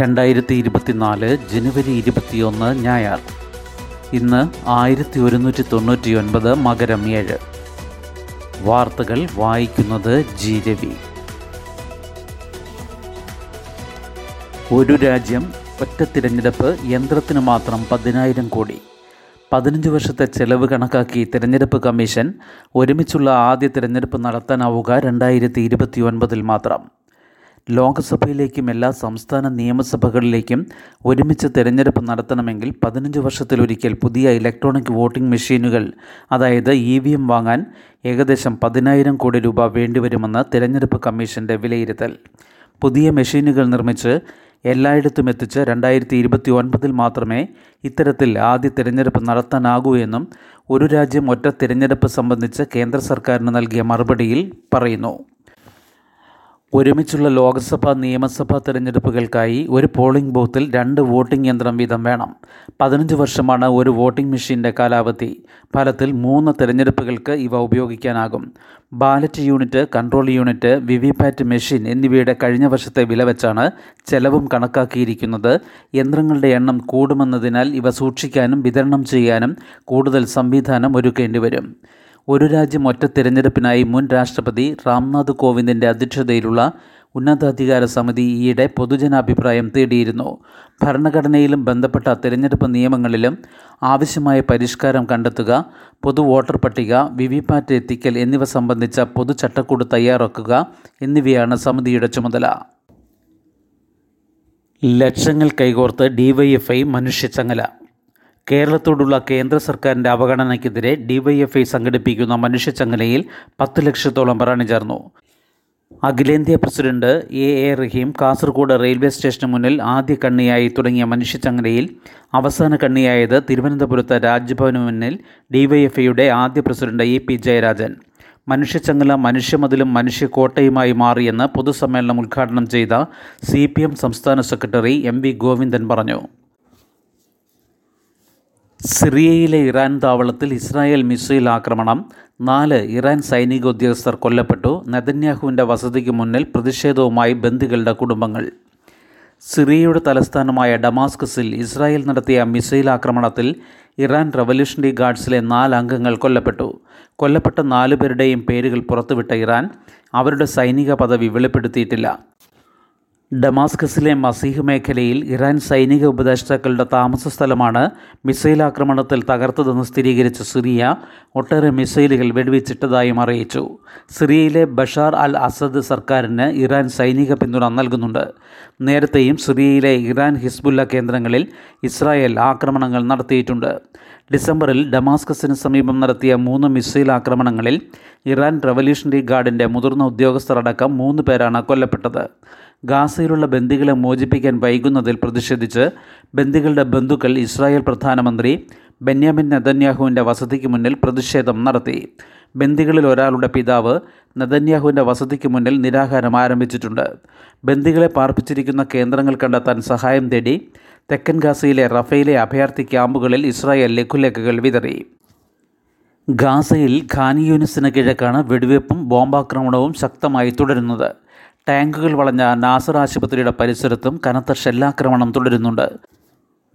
രണ്ടായിരത്തി ഇരുപത്തിനാല് ജനുവരി ഇരുപത്തിയൊന്ന് ഞായർ. ഇന്ന് ആയിരത്തി ഒരുന്നൂറ്റി തൊണ്ണൂറ്റി ഒൻപത് മകരം ഏഴ്. വാർത്തകൾ വായിക്കുന്നത് ജി രവി. ഒരു രാജ്യം ഒറ്റ തിരഞ്ഞെടുപ്പ് യന്ത്രത്തിന് മാത്രം പതിനായിരം കോടി. പതിനഞ്ച് വർഷത്തെ ചെലവ് കണക്കാക്കി തിരഞ്ഞെടുപ്പ് കമ്മീഷൻ ഒരുമിച്ചുള്ള ആദ്യ തിരഞ്ഞെടുപ്പ് നടത്താനാവുക രണ്ടായിരത്തി ഇരുപത്തി ഒൻപതിൽ മാത്രം. ലോക്സഭയിലേക്കും എല്ലാ സംസ്ഥാന നിയമസഭകളിലേക്കും ഒരുമിച്ച് തിരഞ്ഞെടുപ്പ് നടത്തണമെങ്കിൽ പതിനഞ്ച് വർഷത്തിലൊരിക്കൽ പുതിയ ഇലക്ട്രോണിക് വോട്ടിംഗ് മെഷീനുകൾ അതായത് ഇ വി എം വാങ്ങാൻ ഏകദേശം പതിനായിരം കോടി രൂപ വേണ്ടിവരുമെന്ന് തിരഞ്ഞെടുപ്പ് കമ്മീഷന്റെ വിലയിരുത്തൽ. പുതിയ മെഷീനുകൾ നിർമ്മിച്ച് എല്ലായിടത്തും എത്തിച്ച് രണ്ടായിരത്തി ഇരുപത്തി ഒൻപതിൽ മാത്രമേ ഇത്തരത്തിൽ ആദ്യ തിരഞ്ഞെടുപ്പ് നടത്താനാകൂ എന്നും ഒരു രാജ്യം ഒറ്റ തിരഞ്ഞെടുപ്പ് സംബന്ധിച്ച് കേന്ദ്ര സർക്കാരിന് നൽകിയ മറുപടിയിൽ പറയുന്നു. ഒരുമിച്ചുള്ള ലോക്സഭാ നിയമസഭാ തെരഞ്ഞെടുപ്പുകൾക്കായി ഒരു പോളിംഗ് ബൂത്തിൽ രണ്ട് വോട്ടിംഗ് യന്ത്രം വീതം വേണം. പതിനഞ്ച് വർഷമാണ് ഒരു വോട്ടിംഗ് മെഷീന്റെ കാലാവധി. ഫലത്തിൽ മൂന്ന് തെരഞ്ഞെടുപ്പുകൾക്ക് ഇവ ഉപയോഗിക്കാനാകും. Ballot unit control unit VVPAT machine എന്നിവയുടെ കഴിഞ്ഞ വർഷത്തെ വില വെച്ചാണ് ചെലവും കണക്കാക്കിയിരിക്കുന്നത്. യന്ത്രങ്ങളുടെ എണ്ണം കൂടുമെന്നതിനാൽ ഇവ സൂക്ഷിക്കാനും വിതരണം ചെയ്യാനും കൂടുതൽ സംവിധാനം ഒരുക്കേണ്ടി വരും. ഒരു രാജ്യം ഒറ്റ തിരഞ്ഞെടുപ്പിനായി മുൻ രാഷ്ട്രപതി രാംനാഥ് കോവിന്ദിന്റെ അധ്യക്ഷതയിലുള്ള ഉന്നതാധികാര സമിതി ഈയിടെ പൊതുജനാഭിപ്രായം തേടിയിരുന്നു. ഭരണഘടനയിലും ബന്ധപ്പെട്ട തിരഞ്ഞെടുപ്പ് നിയമങ്ങളിലും ആവശ്യമായ പരിഷ്കാരം കണ്ടെത്തുക പൊതു വോട്ടർ പട്ടിക വിവിപാറ്റ് എത്തിക്കൽ എന്നിവ സംബന്ധിച്ച പൊതു ചട്ടക്കൂട് തയ്യാറാക്കുക എന്നിവയാണ് സമിതിയുടെ ചുമതല. ലക്ഷങ്ങൾ കൈകോർത്ത് ഡിവൈഎഫ്ഐ മനുഷ്യച്ചങ്ങല കേരളത്തോടുള്ള കേന്ദ്ര സർക്കാരിന്റെ അവഗണനയ്ക്കെതിരെ ഡിവൈഎഫ്ഐ സംഘടിപ്പിക്കുന്ന മനുഷ്യച്ചങ്ങലയിൽ പത്ത് ലക്ഷത്തോളം പേർ അണിചേർന്നു. അഖിലേന്ത്യാ president A A Rahim Kasaragod railway സ്റ്റേഷന് മുന്നിൽ ആദ്യ കണ്ണിയായി തുടങ്ങിയ മനുഷ്യച്ചങ്ങലയിൽ അവസാന കണ്ണിയായത് തിരുവനന്തപുരത്ത് രാജ്ഭവന് മുന്നിൽ ഡിവൈഎഫ്ഐയുടെ ആദ്യ പ്രസിഡന്റ് ഇ പി ജയരാജൻ. മനുഷ്യച്ചങ്ങല മനുഷ്യമതിലും മനുഷ്യക്കോട്ടയുമായി മാറിയെന്ന് പൊതുസമ്മേളനം ഉദ്ഘാടനം ചെയ്ത സി സംസ്ഥാന സെക്രട്ടറി എം വി ഗോവിന്ദൻ പറഞ്ഞു. സിറിയയിലെ ഇറാൻ താവളത്തിൽ ഇസ്രായേൽ മിസൈൽ ആക്രമണം. നാല് ഇറാൻ സൈനിക ഉദ്യോഗസ്ഥർ കൊല്ലപ്പെട്ടു. നെതന്യാഹുവിന്റെ വസതിക്ക് മുന്നിൽ പ്രതിഷേധവുമായി ബന്ദികളുടെ കുടുംബങ്ങൾ. സിറിയയുടെ തലസ്ഥാനമായ ഡമാസ്കസിൽ ഇസ്രായേൽ നടത്തിയ മിസൈൽ ആക്രമണത്തിൽ ഇറാൻ റവല്യൂഷണറി ഗാർഡ്സിലെ നാല് അംഗങ്ങൾ കൊല്ലപ്പെട്ടു. കൊല്ലപ്പെട്ട നാലുപേരുടെയും പേരുകൾ പുറത്തുവിട്ട ഇറാൻ അവരുടെ സൈനിക പദവി വെളിപ്പെടുത്തിയിട്ടില്ല. ഡമാസ്കസിലെ മസീഹ് മേഖലയിൽ ഇറാൻ സൈനിക ഉപദേഷ്ടാക്കളുടെ താമസ സ്ഥലമാണ് മിസൈൽ ആക്രമണത്തിൽ തകർത്തതെന്ന് സ്ഥിരീകരിച്ച സിറിയ ഒട്ടേറെ മിസൈലുകൾ വെടിവെച്ചിട്ടതായും അറിയിച്ചു. സിറിയയിലെ ബഷാർ അൽ അസദ് സർക്കാരിന് ഇറാൻ സൈനിക പിന്തുണ നൽകുന്നുണ്ട്. നേരത്തെയും സിറിയയിലെ ഇറാൻ ഹിസ്ബുല്ല കേന്ദ്രങ്ങളിൽ ഇസ്രായേൽ ആക്രമണങ്ങൾ നടത്തിയിട്ടുണ്ട്. ഡിസംബറിൽ ഡമാസ്കസിന് സമീപം നടത്തിയ മൂന്ന് മിസൈൽ ആക്രമണങ്ങളിൽ ഇറാൻ റവല്യൂഷണറി ഗാർഡിന്റെ മുതിർന്ന ഉദ്യോഗസ്ഥരടക്കം മൂന്ന് പേരാണ് കൊല്ലപ്പെട്ടത്. ഗാസയിലുള്ള ബന്ദികളെ മോചിപ്പിക്കാൻ വൈകുന്നതിൽ പ്രതിഷേധിച്ച് ബന്ദികളുടെ ബന്ധുക്കൾ ഇസ്രായേൽ പ്രധാനമന്ത്രി ബെന്യാമിൻ നെതന്യാഹുവിന്റെ വസതിക്ക് മുന്നിൽ പ്രതിഷേധം നടത്തി. ബന്ദികളിൽ ഒരാളുടെ പിതാവ് നെതന്യാഹുവിന്റെ വസതിക്ക് മുന്നിൽ നിരാഹാരം ആരംഭിച്ചിട്ടുണ്ട്. ബന്ദികളെ പാർപ്പിച്ചിരിക്കുന്ന കേന്ദ്രങ്ങൾ കണ്ടെത്താൻ സഹായം തേടി തെക്കൻ ഗാസയിലെ റഫയിലെ അഭയാർത്ഥി ക്യാമ്പുകളിൽ ഇസ്രായേൽ ലഘുലേഖകൾ വിതറി. ഗാസയിൽ ഖാനി യൂനിസിന് കിഴക്കാണ് വെടിവെപ്പും ബോംബാക്രമണവും ശക്തമായി തുടരുന്നത്. ടാങ്കുകൾ വളഞ്ഞ നാസർ ആശുപത്രിയുടെ പരിസരത്തും കനത്ത ഷെല്ലാക്രമണം തുടരുന്നുണ്ട്.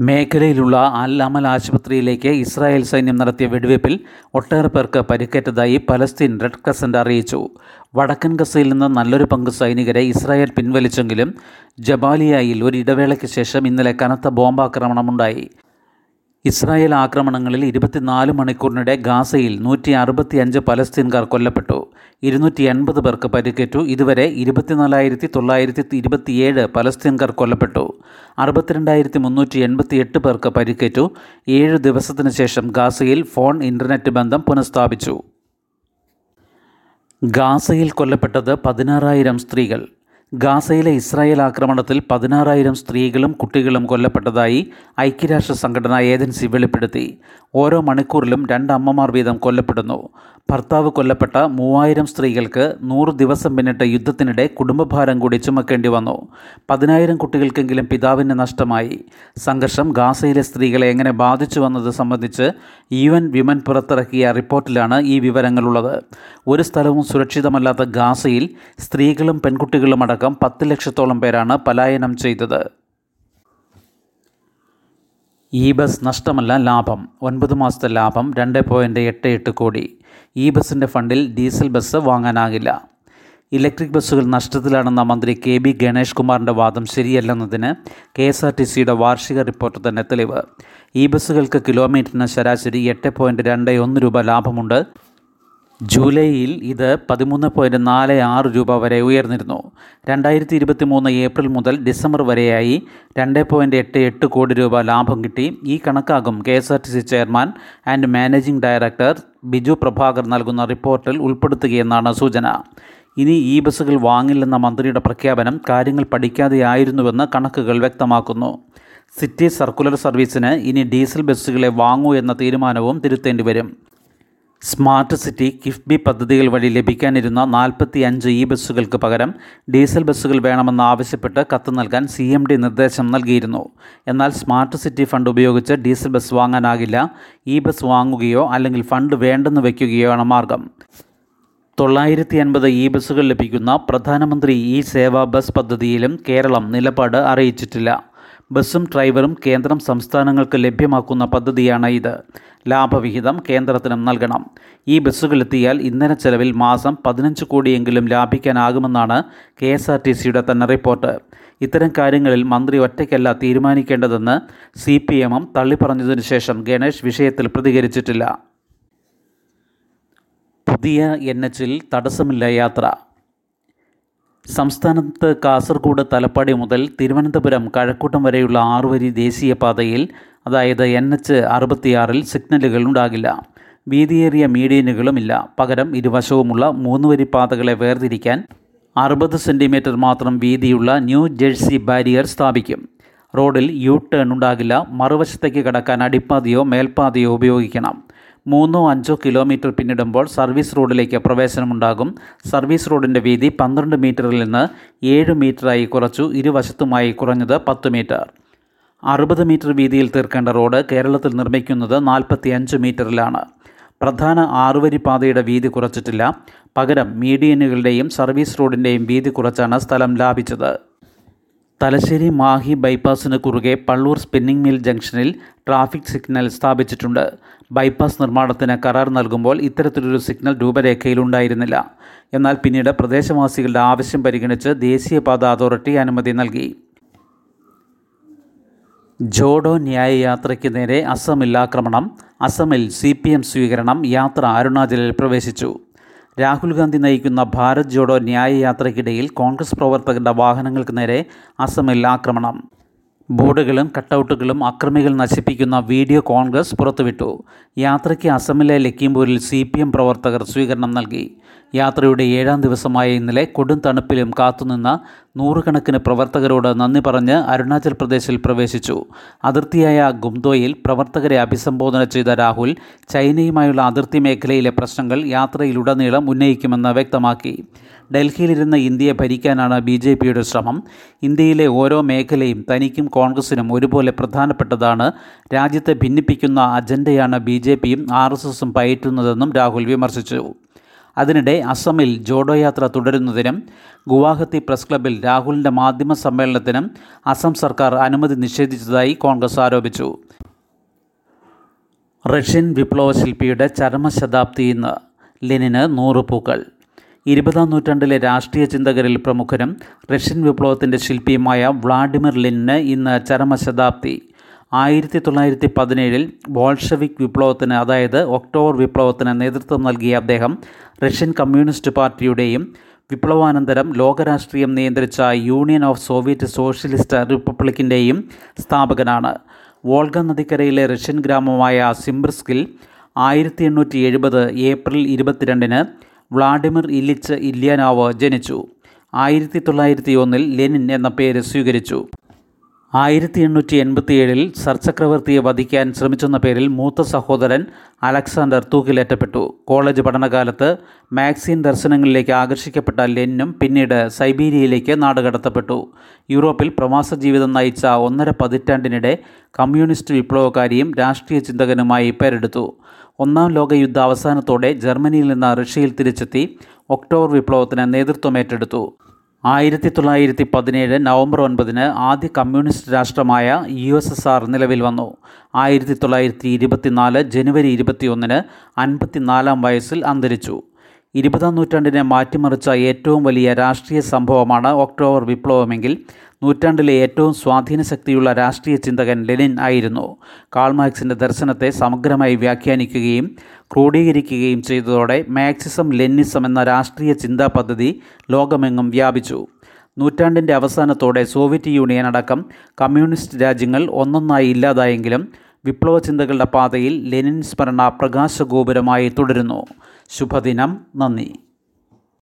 മേഖലയിലുള്ള അൽ അമൽ ആശുപത്രിയിലേക്ക് ഇസ്രായേൽ സൈന്യം നടത്തിയ വെടിവയ്പിൽ ഒട്ടേറെ പേർക്ക് പരിക്കേറ്റതായി പലസ്തീൻ റെഡ് ക്രസന്റ് അറിയിച്ചു. വടക്കൻ ഗസയിൽ നിന്ന് നല്ലൊരു പങ്ക് സൈനികരെ ഇസ്രായേൽ പിൻവലിച്ചെങ്കിലും ജബാലിയായിൽ ഒരു ഇടവേളയ്ക്ക് ശേഷം ഇന്നലെ കനത്ത ബോംബാക്രമണമുണ്ടായി. ഇസ്രായേൽ ആക്രമണങ്ങളിൽ ഇരുപത്തിനാല് മണിക്കൂറിനിടെ ഗാസയിൽ നൂറ്റി അറുപത്തി അഞ്ച് പലസ്തീൻകാർ കൊല്ലപ്പെട്ടു. ഇരുന്നൂറ്റി എൺപത് പേർക്ക് പരിക്കേറ്റു. ഇതുവരെ ഇരുപത്തിനാലായിരത്തി തൊള്ളായിരത്തി ഇരുപത്തിയേഴ് പലസ്തീൻകാർ കൊല്ലപ്പെട്ടു. അറുപത്തിരണ്ടായിരത്തി മുന്നൂറ്റി എൺപത്തി എട്ട് പേർക്ക് പരിക്കേറ്റു. ഏഴ് ദിവസത്തിന് ശേഷം ഗാസയിൽ ഫോൺ ഇന്റർനെറ്റ് ബന്ധം പുനഃസ്ഥാപിച്ചു. ഗാസയിൽ കൊല്ലപ്പെട്ടത് പതിനാറായിരം സ്ത്രീകൾ. ഗാസയിലെ ഇസ്രായേൽ ആക്രമണത്തിൽ പതിനാറായിരം സ്ത്രീകളും കുട്ടികളും കൊല്ലപ്പെട്ടതായി ഐക്യരാഷ്ട്ര സംഘടനാ ഏജൻസി വെളിപ്പെടുത്തി. ഓരോ മണിക്കൂറിലും രണ്ട് അമ്മമാർ വീതം കൊല്ലപ്പെടുന്നു. ഭർത്താവ് കൊല്ലപ്പെട്ട മൂവായിരം സ്ത്രീകൾക്ക് നൂറ് ദിവസം പിന്നിട്ട് യുദ്ധത്തിനിടെ കുടുംബഭാരം കൂടി ചുമക്കേണ്ടി വന്നു. പതിനായിരം കുട്ടികൾക്കെങ്കിലും പിതാവിന് നഷ്ടമായി. സംഘർഷം ഗാസയിലെ സ്ത്രീകളെ എങ്ങനെ ബാധിച്ചു വന്നത് സംബന്ധിച്ച് യു എൻ വിമൻ പുറത്തിറക്കിയ റിപ്പോർട്ടിലാണ് ഈ വിവരങ്ങളുള്ളത്. ഒരു സ്ഥലവും സുരക്ഷിതമല്ലാത്ത ഗാസയിൽ സ്ത്രീകളും പെൺകുട്ടികളുമടക്കം പത്ത് ലക്ഷത്തോളം പേരാണ് പലായനം ചെയ്തത്. ഇ ബസ് നഷ്ടമല്ല ലാഭം. ഒൻപത് മാസത്തെ ലാഭം രണ്ട് പോയിന്റ് എട്ട് എട്ട് കോടി. ഇ ബസിന്റെ ഫണ്ടിൽ ഡീസൽ ബസ് വാങ്ങാനാകില്ല. ഇലക്ട്രിക് ബസ്സുകൾ നഷ്ടത്തിലാണെന്ന മന്ത്രി കെ ബി ഗണേഷ് കുമാറിന്റെ വാദം ശരിയല്ലെന്നതിന് കെ എസ് ആർ ടി സിയുടെ വാർഷിക റിപ്പോർട്ട് തന്നെ തെളിവ്. ഇ ബസ്സുകൾക്ക് കിലോമീറ്ററിന് ശരാശരി എട്ട് പോയിന്റ് രണ്ട് ഒന്ന് രൂപ ലാഭമുണ്ട്. ജൂലൈയിൽ ഇത് പതിമൂന്ന് പോയിന്റ് നാല് ആറ് രൂപ വരെ ഉയർന്നിരുന്നു. രണ്ടായിരത്തി ഇരുപത്തി മൂന്ന് ഏപ്രിൽ മുതൽ ഡിസംബർ വരെയായി രണ്ട് പോയിന്റ് എട്ട് എട്ട് കോടി രൂപ ലാഭം കിട്ടി. ഈ കണക്കാകും K S R T C chairman and managing director Biju Prabhakar നൽകുന്ന റിപ്പോർട്ടിൽ ഉൾപ്പെടുത്തുകയെന്നാണ് സൂചന. ഇനി ഈ ബസ്സുകൾ വാങ്ങില്ലെന്ന മന്ത്രിയുടെ പ്രഖ്യാപനം കാര്യങ്ങൾ പഠിക്കാതെയായിരുന്നുവെന്ന് കണക്കുകൾ വ്യക്തമാക്കുന്നു. സിറ്റി സർക്കുലർ സർവീസിന് ഇനി ഡീസൽ ബസ്സുകളെ വാങ്ങൂ എന്ന തീരുമാനവും തിരുത്തേണ്ടി വരും. സ്മാർട്ട് സിറ്റി കിഫ്ബി പദ്ധതികൾ വഴി ലഭിക്കാനിരുന്ന നാൽപ്പത്തി അഞ്ച് ഇ ബസ്സുകൾക്ക് പകരം ഡീസൽ ബസ്സുകൾ വേണമെന്ന് ആവശ്യപ്പെട്ട് കത്ത് നൽകാൻ സി എം ഡി നിർദ്ദേശം നൽകിയിരുന്നു. എന്നാൽ സ്മാർട്ട് സിറ്റി ഫണ്ട് ഉപയോഗിച്ച് ഡീസൽ ബസ് വാങ്ങാനാകില്ല. ഇ ബസ് വാങ്ങുകയോ അല്ലെങ്കിൽ ഫണ്ട് വേണ്ടെന്ന് വയ്ക്കുകയോ ആണ് മാർഗം. തൊള്ളായിരത്തി അൻപത് ഇ ബസ്സുകൾ ലഭിക്കുന്ന പ്രധാനമന്ത്രി ഇ സേവാ ബസ് പദ്ധതിയിലും കേരളം നിലപാട് അറിയിച്ചിട്ടില്ല. ബസ്സും ഡ്രൈവറും കേന്ദ്രം സംസ്ഥാനങ്ങൾക്ക് ലഭ്യമാക്കുന്ന പദ്ധതിയാണ് ഇത്. ലാഭവിഹിതം കേന്ദ്രത്തിനും നൽകണം. ഈ ബസ്സുകളെത്തിയാൽ ഇന്ധന ചെലവിൽ മാസം പതിനഞ്ച് കോടിയെങ്കിലും ലാഭിക്കാനാകുമെന്നാണ് കെ എസ് ആർ ടി സിയുടെ തന്നെ റിപ്പോർട്ട്. ഇത്തരം കാര്യങ്ങളിൽ മന്ത്രി ഒറ്റയ്ക്കല്ല തീരുമാനിക്കേണ്ടതെന്ന് സി പി എമ്മും തള്ളിപ്പറഞ്ഞതിനു ശേഷം ഗണേഷ് വിഷയത്തിൽ പ്രതികരിച്ചിട്ടില്ല. പുതിയ എൻ എച്ചിൽ തടസ്സമില്ല യാത്ര. സംസ്ഥാനത്ത് കാസർഗോഡ് തലപ്പാടി മുതൽ തിരുവനന്തപുരം കഴക്കൂട്ടം വരെയുള്ള ആറുവരി ദേശീയപാതയിൽ അതായത് എൻ എച്ച് അറുപത്തിയാറിൽ സിഗ്നലുകൾ ഉണ്ടാകില്ല. വീതിയേറിയ മീഡിയനുകളുമില്ല. പകരം ഇരുവശവുമുള്ള മൂന്ന് വരി പാതകളെ വേർതിരിക്കാൻ അറുപത് സെന്റിമീറ്റർ മാത്രം വീതിയുള്ള ന്യൂ ജേഴ്സി ബാരിയർ സ്ഥാപിക്കും. റോഡിൽ യു ടേൺ ഉണ്ടാകില്ല. മറുവശത്തേക്ക് കടക്കാൻ അടിപ്പാതയോ മേൽപ്പാതയോ ഉപയോഗിക്കണം. മൂന്നോ അഞ്ചോ കിലോമീറ്റർ പിന്നിടുമ്പോൾ സർവീസ് റോഡിലേക്ക് പ്രവേശനമുണ്ടാകും. സർവീസ് റോഡിന്റെ വീതി പന്ത്രണ്ട് മീറ്ററിൽ നിന്ന് ഏഴ് മീറ്ററായി കുറച്ചു. ഇരുവശത്തുമായി കുറഞ്ഞത് പത്ത് മീറ്റർ അറുപത് മീറ്റർ വീതിയിൽ തീർക്കേണ്ട റോഡ് കേരളത്തിൽ നിർമ്മിക്കുന്നത് നാൽപ്പത്തി അഞ്ച് മീറ്ററിലാണ് പ്രധാന ആറുവരി പാതയുടെ വീതി കുറച്ചിട്ടില്ല. പകരം മീഡിയനുകളുടെയും സർവീസ് റോഡിന്റെയും വീതി കുറച്ചാണ് സ്ഥലം ലാഭിച്ചത്. തലശ്ശേരി മാഹി ബൈപ്പാസിന് കുറുകെ പള്ളൂർ സ്പിന്നിംഗ് മിൽ ജംഗ്ഷനിൽ ട്രാഫിക് സിഗ്നൽ സ്ഥാപിച്ചിട്ടുണ്ട്. ബൈപ്പാസ് നിർമ്മാണത്തിന് കരാർ നൽകുമ്പോൾ ഇത്തരത്തിലൊരു സിഗ്നൽ രൂപരേഖയിലുണ്ടായിരുന്നില്ല. എന്നാൽ പിന്നീട് പ്രദേശവാസികളുടെ ആവശ്യം പരിഗണിച്ച് ദേശീയപാത അതോറിറ്റി അനുമതി നൽകി. ജോഡോ ന്യായ യാത്രയ്ക്ക് നേരെ അസമിൽ ആക്രമണം. അസമിൽ സി സ്വീകരണം. യാത്ര അരുണാചലിൽ പ്രവേശിച്ചു. രാഹുൽ ഗാന്ധി നയിക്കുന്ന ഭാരത് ജോഡോ ന്യായ യാത്രയ്ക്കിടയിൽ കോൺഗ്രസ് പ്രവർത്തകരുടെ വാഹനങ്ങൾക്ക് നേരെ അസമിൽ ആക്രമണം. ബോർഡുകളും കട്ടൗട്ടുകളും അക്രമികൾ നശിപ്പിക്കുന്ന വീഡിയോ കോൺഗ്രസ് പുറത്തുവിട്ടു. യാത്രയ്ക്ക് അസമിലെ ലക്കിംപൂരിൽ സി പി എം പ്രവർത്തകർ സ്വീകരണം നൽകി. യാത്രയുടെ ഏഴാം ദിവസമായ ഇന്നലെ കൊടും തണുപ്പിലും കാത്തുനിന്ന നൂറുകണക്കിന് പ്രവർത്തകരോട് നന്ദി പറഞ്ഞ് അരുണാചൽ പ്രദേശിൽ പ്രവേശിച്ചു. അതിർത്തിയായ ഗുംദോയിൽ പ്രവർത്തകരെ അഭിസംബോധന ചെയ്ത രാഹുൽ ചൈനയുമായുള്ള അതിർത്തി മേഖലയിലെ പ്രശ്നങ്ങൾ യാത്രയിലുടനീളം ഉന്നയിക്കുമെന്ന് വ്യക്തമാക്കി. ഡൽഹിയിലിരുന്ന് ഇന്ത്യയെ ഭരിക്കാനാണ് ബി ജെ പിയുടെ ശ്രമം. ഇന്ത്യയിലെ ഓരോ മേഖലയും തനിക്കും കോൺഗ്രസിനും ഒരുപോലെ പ്രധാനപ്പെട്ടതാണ്. രാജ്യത്തെ ഭിന്നിപ്പിക്കുന്ന അജണ്ടയാണ് ബി ജെ പിയും ആർ എസ് എസും പയറ്റുന്നതെന്നും രാഹുൽ വിമർശിച്ചു. അതിനിടെ അസമിൽ ജോഡോ യാത്ര തുടരുന്നതിനും ഗുവാഹത്തി പ്രസ് ക്ലബിൽ രാഹുലിന്റെ മാധ്യമ സമ്മേളനത്തിനും അസം സർക്കാർ അനുമതി നിഷേധിച്ചതായി കോൺഗ്രസ് ആരോപിച്ചു. റഷ്യൻ വിപ്ലവശില്പിയുടെ ചരമശതാബ്ദി ഇന്ന്. ലെനിന് നൂറ് പൂക്കൾ. ഇരുപതാം നൂറ്റാണ്ടിലെ രാഷ്ട്രീയ ചിന്തകരിൽ പ്രമുഖരും റഷ്യൻ വിപ്ലവത്തിന്റെ ശില്പിയുമായ വ്ളാഡിമിർ ലെനിന് ഇന്ന് ചരമശതാബ്ദി. ആയിരത്തി തൊള്ളായിരത്തി പതിനേഴിൽ ബോൾഷവിക് വിപ്ലവത്തിന് അതായത് ഒക്ടോബർ വിപ്ലവത്തിന് നേതൃത്വം നൽകിയ അദ്ദേഹം റഷ്യൻ കമ്മ്യൂണിസ്റ്റ് പാർട്ടിയുടെയും വിപ്ലവാനന്തരം ലോകരാഷ്ട്രീയം നിയന്ത്രിച്ച യൂണിയൻ ഓഫ് സോവിയറ്റ് സോഷ്യലിസ്റ്റ് റിപ്പബ്ലിക്കിന്റെയും സ്ഥാപകനാണ്. വോൾഗ നദിക്കരയിലെ റഷ്യൻ ഗ്രാമമായ സിംബ്രിസ്കിൽ ആയിരത്തി എണ്ണൂറ്റി എഴുപത് ഏപ്രിൽ ഇരുപത്തിരണ്ടിന് വ്ളാഡിമിർ ഇല്ലിച്ച് ഇല്യാനാവ് ജനിച്ചു. ആയിരത്തി തൊള്ളായിരത്തി ഒന്നിൽ ലെനിൻ എന്ന പേര് സ്വീകരിച്ചു. ആയിരത്തി എണ്ണൂറ്റി എൺപത്തിയേഴിൽ സർ ചക്രവർത്തിയെ വധിക്കാൻ ശ്രമിച്ചെന്ന പേരിൽ മൂത്ത സഹോദരൻ അലക്സാണ്ടർ തൂക്കിലേറ്റപ്പെട്ടു. കോളേജ് പഠനകാലത്ത് മാക്സിൻ ദർശനങ്ങളിലേക്ക് ആകർഷിക്കപ്പെട്ട ലെന്നും പിന്നീട് സൈബീരിയയിലേക്ക് നാടുകടത്തപ്പെട്ടു. യൂറോപ്പിൽ പ്രവാസ ജീവിതം നയിച്ച ഒന്നര പതിറ്റാണ്ടിനിടെ കമ്മ്യൂണിസ്റ്റ് വിപ്ലവകാരിയും രാഷ്ട്രീയ ചിന്തകനുമായി പേരെടുത്തു. ഒന്നാം ലോകയുദ്ധ അവസാനത്തോടെ ജർമ്മനിയിൽ നിന്ന് റഷ്യയിൽ തിരിച്ചെത്തി ഒക്ടോബർ വിപ്ലവത്തിന് നേതൃത്വം ഏറ്റെടുത്തു. ആയിരത്തി തൊള്ളായിരത്തി പതിനേഴ് നവംബർ ഒൻപതിന് ആദ്യ കമ്മ്യൂണിസ്റ്റ് രാഷ്ട്രമായ യു എസ് എസ് ആർ നിലവിൽ വന്നു. ആയിരത്തി തൊള്ളായിരത്തി ഇരുപത്തിനാല് ജനുവരി ഇരുപത്തിയൊന്നിന് അൻപത്തിനാലാം വയസ്സിൽ അന്തരിച്ചു. ഇരുപതാം നൂറ്റാണ്ടിനെ മാറ്റിമറിച്ച ഏറ്റവും വലിയ രാഷ്ട്രീയ സംഭവമാണ് ഒക്ടോബർ വിപ്ലവമെങ്കിൽ നൂറ്റാണ്ടിലെ ഏറ്റവും സ്വാധീന ശക്തിയുള്ള രാഷ്ട്രീയ ചിന്തകൻ ലെനിൻ ആയിരുന്നു. കാൾമാക്സിന്റെ ദർശനത്തെ സമഗ്രമായി വ്യാഖ്യാനിക്കുകയും ക്രോഡീകരിക്കുകയും ചെയ്തതോടെ മാക്സിസം ലെന്നിസം എന്ന രാഷ്ട്രീയ ചിന്താ പദ്ധതി ലോകമെങ്ങും വ്യാപിച്ചു. നൂറ്റാണ്ടിന്റെ അവസാനത്തോടെ സോവിയറ്റ് യൂണിയൻ അടക്കം കമ്മ്യൂണിസ്റ്റ് രാജ്യങ്ങൾ ഒന്നൊന്നായി ഇല്ലാതായെങ്കിലും വിപ്ലവ ചിന്തകളുടെ പാതയിൽ ലെനിൻ സ്മരണ പ്രകാശഗോപുരമായി തുടരുന്നു. ശുഭദിനം. നന്ദി.